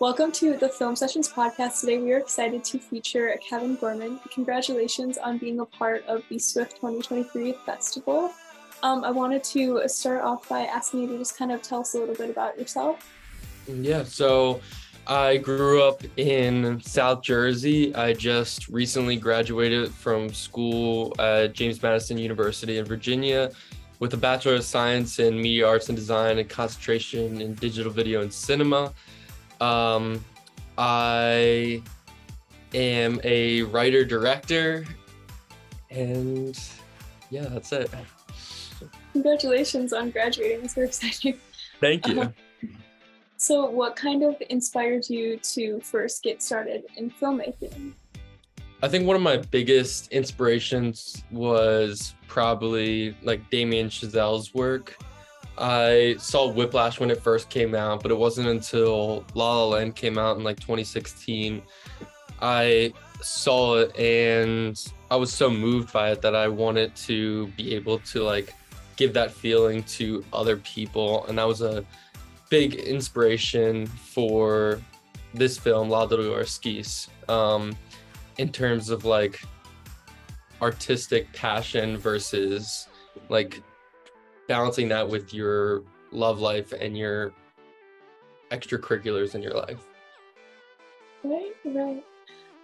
Welcome to the Film Sessions podcast. Today we are excited to feature Kevin Gorman. Congratulations on being a part of the Swift 2023 festival. Um, I wanted to start off by asking you to just kind of tell us a little bit about yourself. Yeah, so I grew up in South Jersey. I just recently graduated from school at James Madison University in Virginia with a Bachelor of Science in Media Arts and Design and concentration in digital video and cinema. Um, I am a writer director, and yeah, that's it. Congratulations on graduating. It's so exciting. Thank you. Uh-huh. So, what kind of inspired you to first get started in filmmaking? I think one of my biggest inspirations was probably like Damien Chazelle's work. I saw Whiplash when it first came out, but it wasn't until La La Land came out in like 2016. I saw it and I was so moved by it that I wanted to be able to like give that feeling to other people. And that was a big inspiration for this film, La Douleur Exquise, um, in terms of like artistic passion versus like balancing that with your love life and your extracurriculars in your life. Right, right.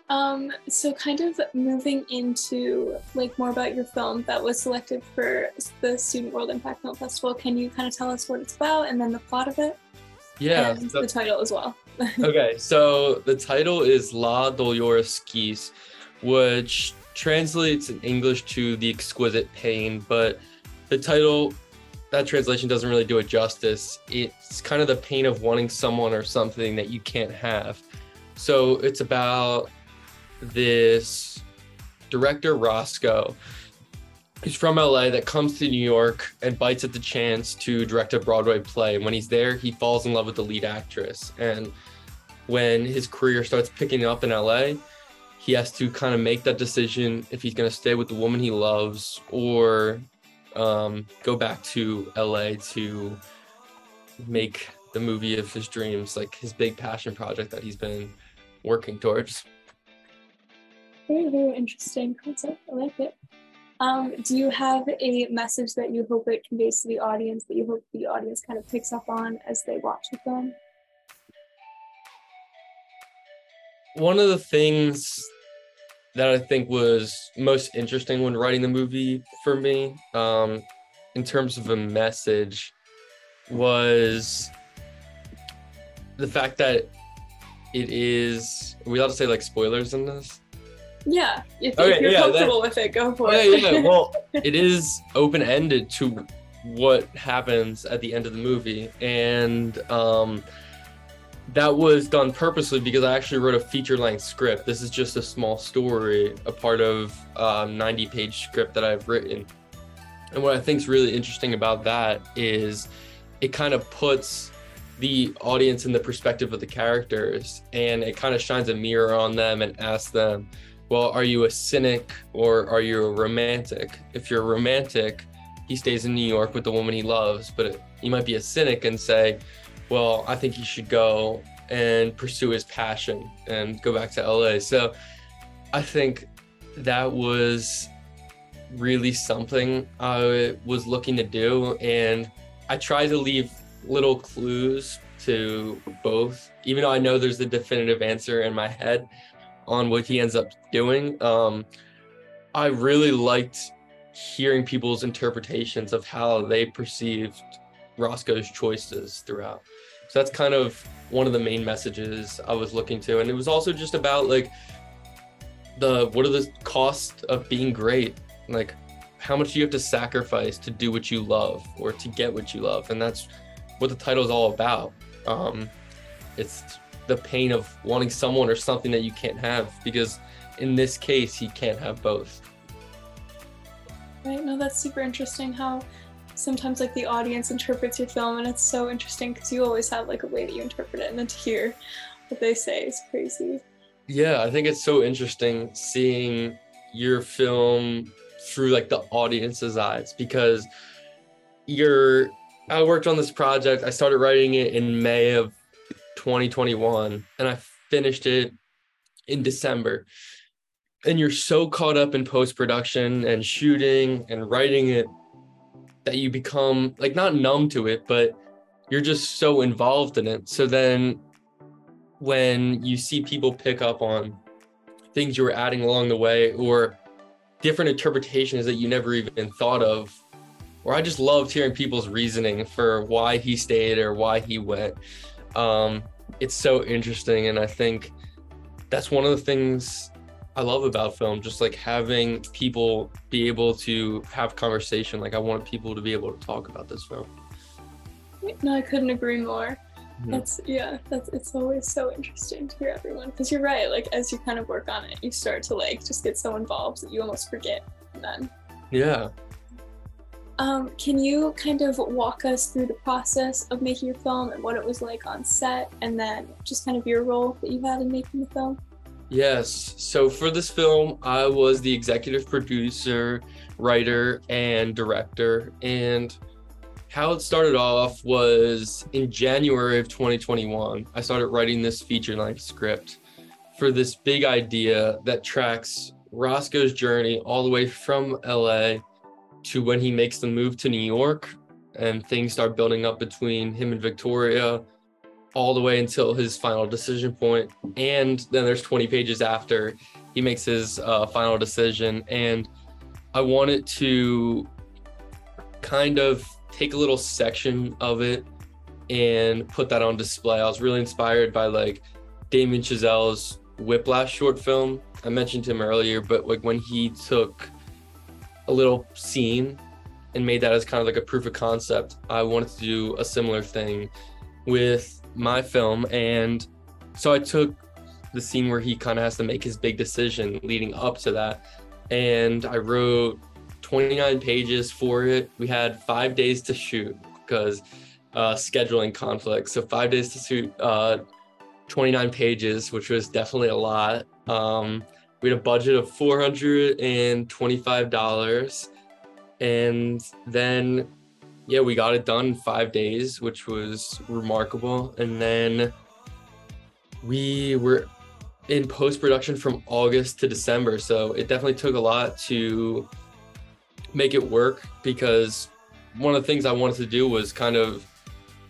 Um, so kind of moving into like more about your film that was selected for the Student World Impact Film Festival. Can you kind of tell us what it's about and then the plot of it? Yeah, and so, the title as well. okay, so the title is La Douleur Exquise, which translates in English to the exquisite pain, but the title that translation doesn't really do it justice. It's kind of the pain of wanting someone or something that you can't have. So it's about this director Roscoe who's from LA that comes to New York and bites at the chance to direct a Broadway play. And when he's there, he falls in love with the lead actress. And when his career starts picking up in LA, he has to kind of make that decision if he's going to stay with the woman he loves or um, go back to LA to make the movie of his dreams, like his big passion project that he's been working towards. Very, very interesting concept. I like it. Um, do you have a message that you hope it conveys to the audience that you hope the audience kind of picks up on as they watch the film? One of the things that I think was most interesting when writing the movie for me, um, in terms of a message, was the fact that it is. Are we allowed to say like spoilers in this? Yeah, if, okay, if you're yeah, comfortable that, with it, go for it. Yeah, yeah. Well, it is open ended to what happens at the end of the movie, and um, that was done purposely because I actually wrote a feature length script. This is just a small story, a part of a 90 page script that I've written. And what I think is really interesting about that is it kind of puts the audience in the perspective of the characters and it kind of shines a mirror on them and asks them, well, are you a cynic or are you a romantic? If you're romantic, he stays in New York with the woman he loves, but you might be a cynic and say, well, I think he should go and pursue his passion and go back to LA. So I think that was really something I was looking to do. And I tried to leave little clues to both, even though I know there's a definitive answer in my head on what he ends up doing. Um, I really liked hearing people's interpretations of how they perceived Roscoe's choices throughout. So that's kind of one of the main messages I was looking to. And it was also just about like the what are the costs of being great? Like how much you have to sacrifice to do what you love or to get what you love? And that's what the title is all about. Um, it's the pain of wanting someone or something that you can't have because in this case he can't have both. Right. No, that's super interesting how sometimes like the audience interprets your film and it's so interesting because you always have like a way that you interpret it and then to hear what they say is crazy yeah i think it's so interesting seeing your film through like the audience's eyes because you're i worked on this project i started writing it in may of 2021 and I finished it in December. And you're so caught up in post production and shooting and writing it that you become like not numb to it, but you're just so involved in it. So then when you see people pick up on things you were adding along the way or different interpretations that you never even thought of, or I just loved hearing people's reasoning for why he stayed or why he went. Um, it's so interesting. And I think that's one of the things I love about film, just like having people be able to have conversation. Like I want people to be able to talk about this film. No, I couldn't agree more. Mm-hmm. That's yeah, that's it's always so interesting to hear everyone because you're right. Like as you kind of work on it, you start to like just get so involved that you almost forget. And then yeah. Um, can you kind of walk us through the process of making your film and what it was like on set, and then just kind of your role that you've had in making the film? Yes. So for this film, I was the executive producer, writer, and director. And how it started off was in January of 2021, I started writing this feature length script for this big idea that tracks Roscoe's journey all the way from LA to when he makes the move to New York and things start building up between him and Victoria all the way until his final decision point. And then there's 20 pages after he makes his uh, final decision. And I wanted to kind of take a little section of it and put that on display. I was really inspired by like Damien Chazelle's Whiplash short film. I mentioned him earlier, but like when he took a little scene and made that as kind of like a proof of concept, I wanted to do a similar thing with my film. And so I took the scene where he kind of has to make his big decision leading up to that. And I wrote 29 pages for it. We had five days to shoot because uh, scheduling conflicts. So five days to shoot uh, 29 pages, which was definitely a lot. Um, we had a budget of $425. And then yeah, we got it done in five days, which was remarkable. And then we were in post production from August to December. So it definitely took a lot to make it work because one of the things I wanted to do was kind of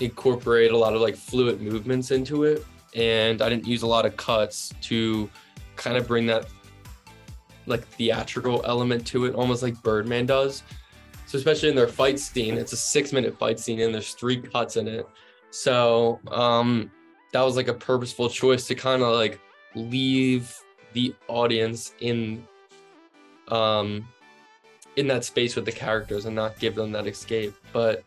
incorporate a lot of like fluid movements into it. And I didn't use a lot of cuts to kind of bring that like theatrical element to it, almost like Birdman does. So especially in their fight scene, it's a six minute fight scene and there's three cuts in it. So um, that was like a purposeful choice to kind of like leave the audience in um in that space with the characters and not give them that escape. But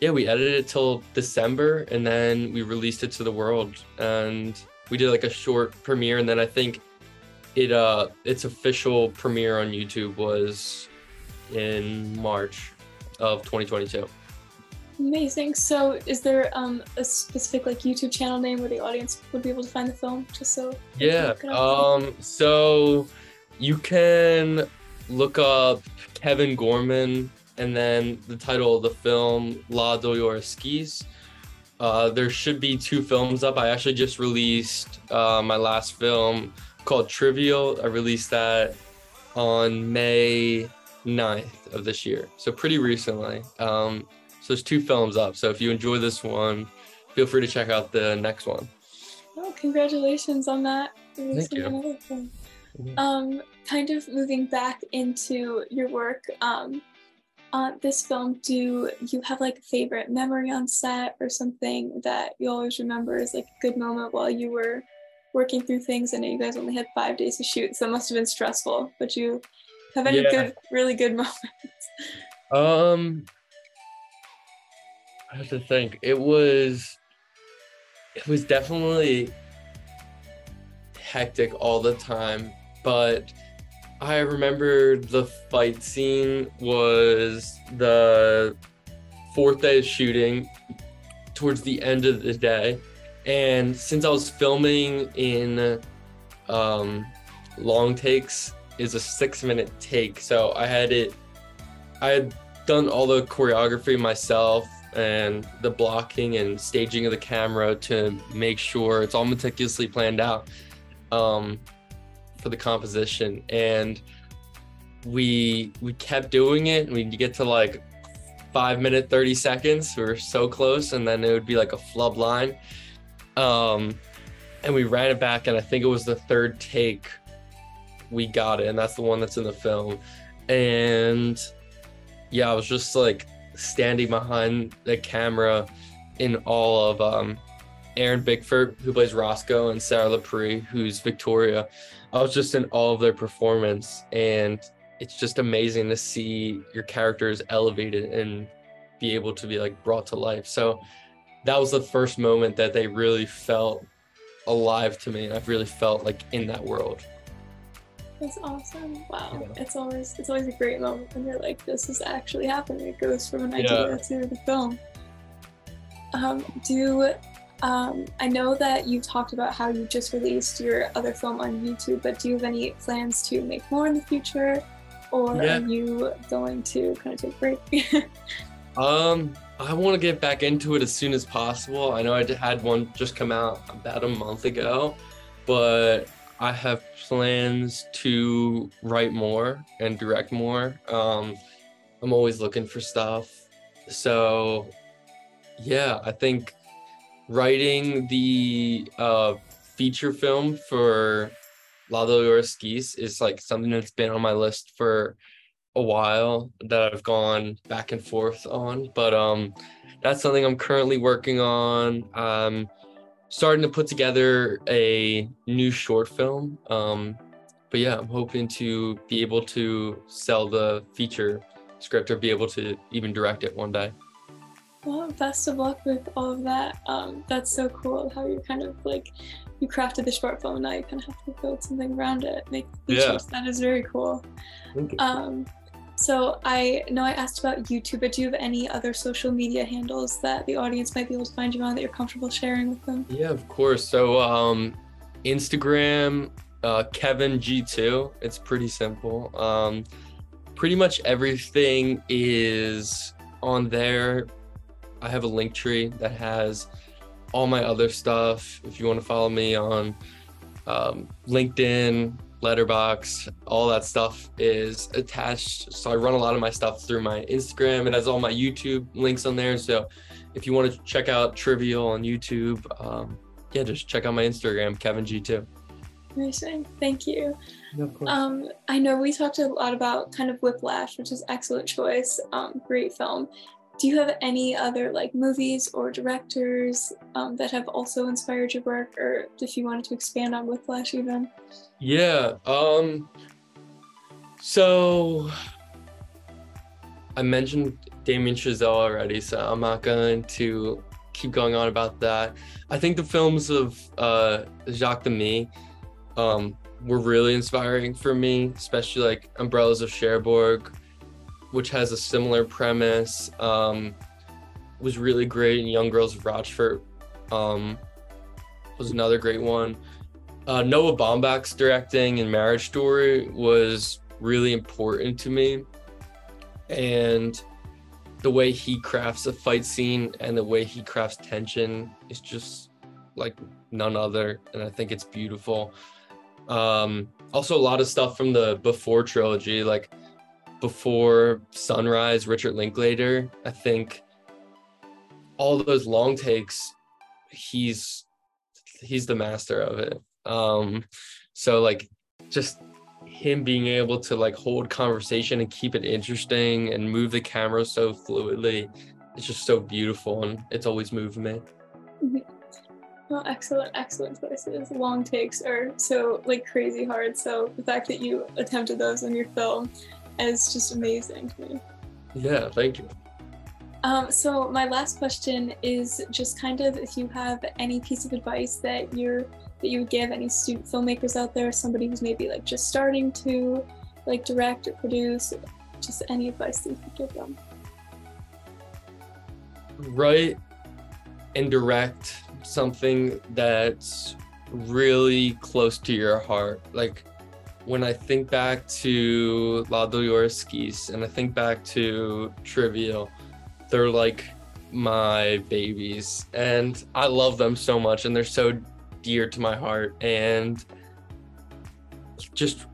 yeah, we edited it till December and then we released it to the world and we did like a short premiere and then I think it uh its official premiere on YouTube was in March of 2022. Amazing. So, is there um, a specific like YouTube channel name where the audience would be able to find the film? Just so. Yeah. Um. So, you can look up Kevin Gorman and then the title of the film La Douleur Exquise. Uh, there should be two films up. I actually just released uh, my last film called Trivial. I released that on May 9th of this year. So pretty recently. Um, so there's two films up. So if you enjoy this one, feel free to check out the next one. Oh, congratulations on that. Thank you. Mm-hmm. Um, kind of moving back into your work, um, on this film, do you have like a favorite memory on set or something that you always remember as like a good moment while you were working through things? I know you guys only had five days to shoot, so it must have been stressful, but you have any yeah. good, really good moments? Um, I have to think. It was, it was definitely hectic all the time, but I remember the fight scene was the fourth day of shooting towards the end of the day. And since I was filming in um, long takes, is a six minute take. So I had it, I had done all the choreography myself and the blocking and staging of the camera to make sure it's all meticulously planned out um, for the composition. And we we kept doing it we get to like five minute 30 seconds we were so close and then it would be like a flub line um and we ran it back and i think it was the third take we got it and that's the one that's in the film and yeah i was just like standing behind the camera in all of um aaron bickford who plays roscoe and sarah lepre who's victoria i was just in all of their performance and it's just amazing to see your characters elevated and be able to be like brought to life. So that was the first moment that they really felt alive to me. I've really felt like in that world. That's awesome. Wow. Yeah. It's always it's always a great moment when you're like, this is actually happening. It goes from an idea yeah. to the film. Um, do um, I know that you talked about how you just released your other film on YouTube, but do you have any plans to make more in the future? or yeah. are you going to kind of take a break? um, I want to get back into it as soon as possible. I know I had one just come out about a month ago, but I have plans to write more and direct more. Um, I'm always looking for stuff. So, yeah, I think writing the uh, feature film for Lado Skis is like something that's been on my list for a while that I've gone back and forth on. But um that's something I'm currently working on. Um starting to put together a new short film. Um but yeah, I'm hoping to be able to sell the feature script or be able to even direct it one day. Well, best of luck with all of that. Um, that's so cool how you're kind of like you crafted the short film and now you kind of have to build something around it, make features. Yeah. That is very cool. Um, so I know I asked about YouTube, but do you have any other social media handles that the audience might be able to find you on that you're comfortable sharing with them? Yeah, of course. So um, Instagram, uh, Kevin G2. It's pretty simple. Um, pretty much everything is on there. I have a link tree that has all my other stuff. If you want to follow me on um, LinkedIn, Letterboxd, all that stuff is attached. So I run a lot of my stuff through my Instagram. It has all my YouTube links on there. So if you want to check out Trivial on YouTube, um, yeah, just check out my Instagram, Kevin G2. Amazing. Thank you. No, um, I know we talked a lot about kind of Whiplash, which is excellent choice. Um, great film do you have any other like movies or directors um, that have also inspired your work or if you wanted to expand on whiplash even? Yeah um so i mentioned damien chazelle already so i'm not going to keep going on about that. I think the films of uh jacques demy um were really inspiring for me especially like umbrellas of cherbourg which has a similar premise. Um, was really great. And Young Girls of Rochefort um, was another great one. Uh, Noah Baumbach's directing in Marriage Story was really important to me. And the way he crafts a fight scene and the way he crafts tension is just like none other. And I think it's beautiful. Um, also, a lot of stuff from the Before trilogy, like before Sunrise, Richard Linklater, I think all those long takes, he's he's the master of it. Um, so like just him being able to like hold conversation and keep it interesting and move the camera so fluidly, it's just so beautiful and it's always moved me. Mm-hmm. Well, excellent, excellent choices. Long takes are so like crazy hard. So the fact that you attempted those in your film is just amazing to me. Yeah, thank you. Um, so my last question is just kind of if you have any piece of advice that you're that you would give any student filmmakers out there, somebody who's maybe like just starting to like direct or produce, just any advice that you could give them. Write and direct something that's really close to your heart. Like when I think back to La Skis and I think back to Trivial, they're like my babies. And I love them so much and they're so dear to my heart. And just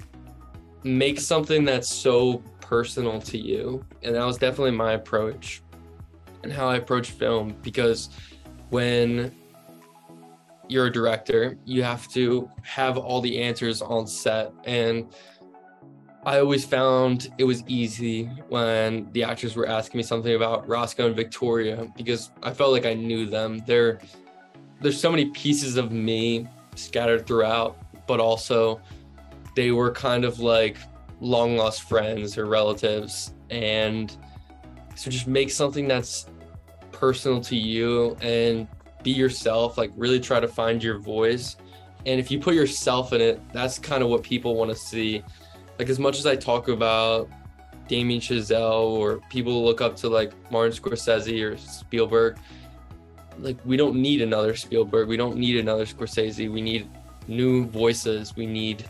make something that's so personal to you. And that was definitely my approach and how I approach film. Because when you're a director, you have to have all the answers on set. And I always found it was easy when the actors were asking me something about Roscoe and Victoria because I felt like I knew them. There, there's so many pieces of me scattered throughout, but also they were kind of like long lost friends or relatives. And so just make something that's personal to you and be yourself, like really try to find your voice. And if you put yourself in it, that's kind of what people want to see. Like as much as I talk about Damien Chazelle or people look up to like Martin Scorsese or Spielberg, like we don't need another Spielberg. We don't need another Scorsese. We need new voices. We need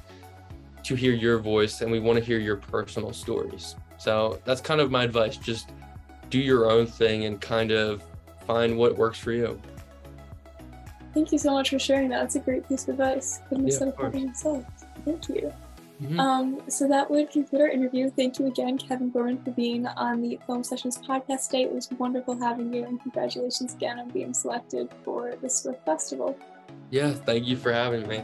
to hear your voice and we want to hear your personal stories. So that's kind of my advice. Just do your own thing and kind of find what works for you. Thank you so much for sharing that. That's a great piece of advice. Couldn't have said it myself. Thank you. Mm-hmm. Um, so that would conclude our interview. Thank you again, Kevin Gorman, for being on the Film Sessions podcast today. It was wonderful having you, and congratulations again on being selected for the Swift Festival. Yeah, thank you for having me.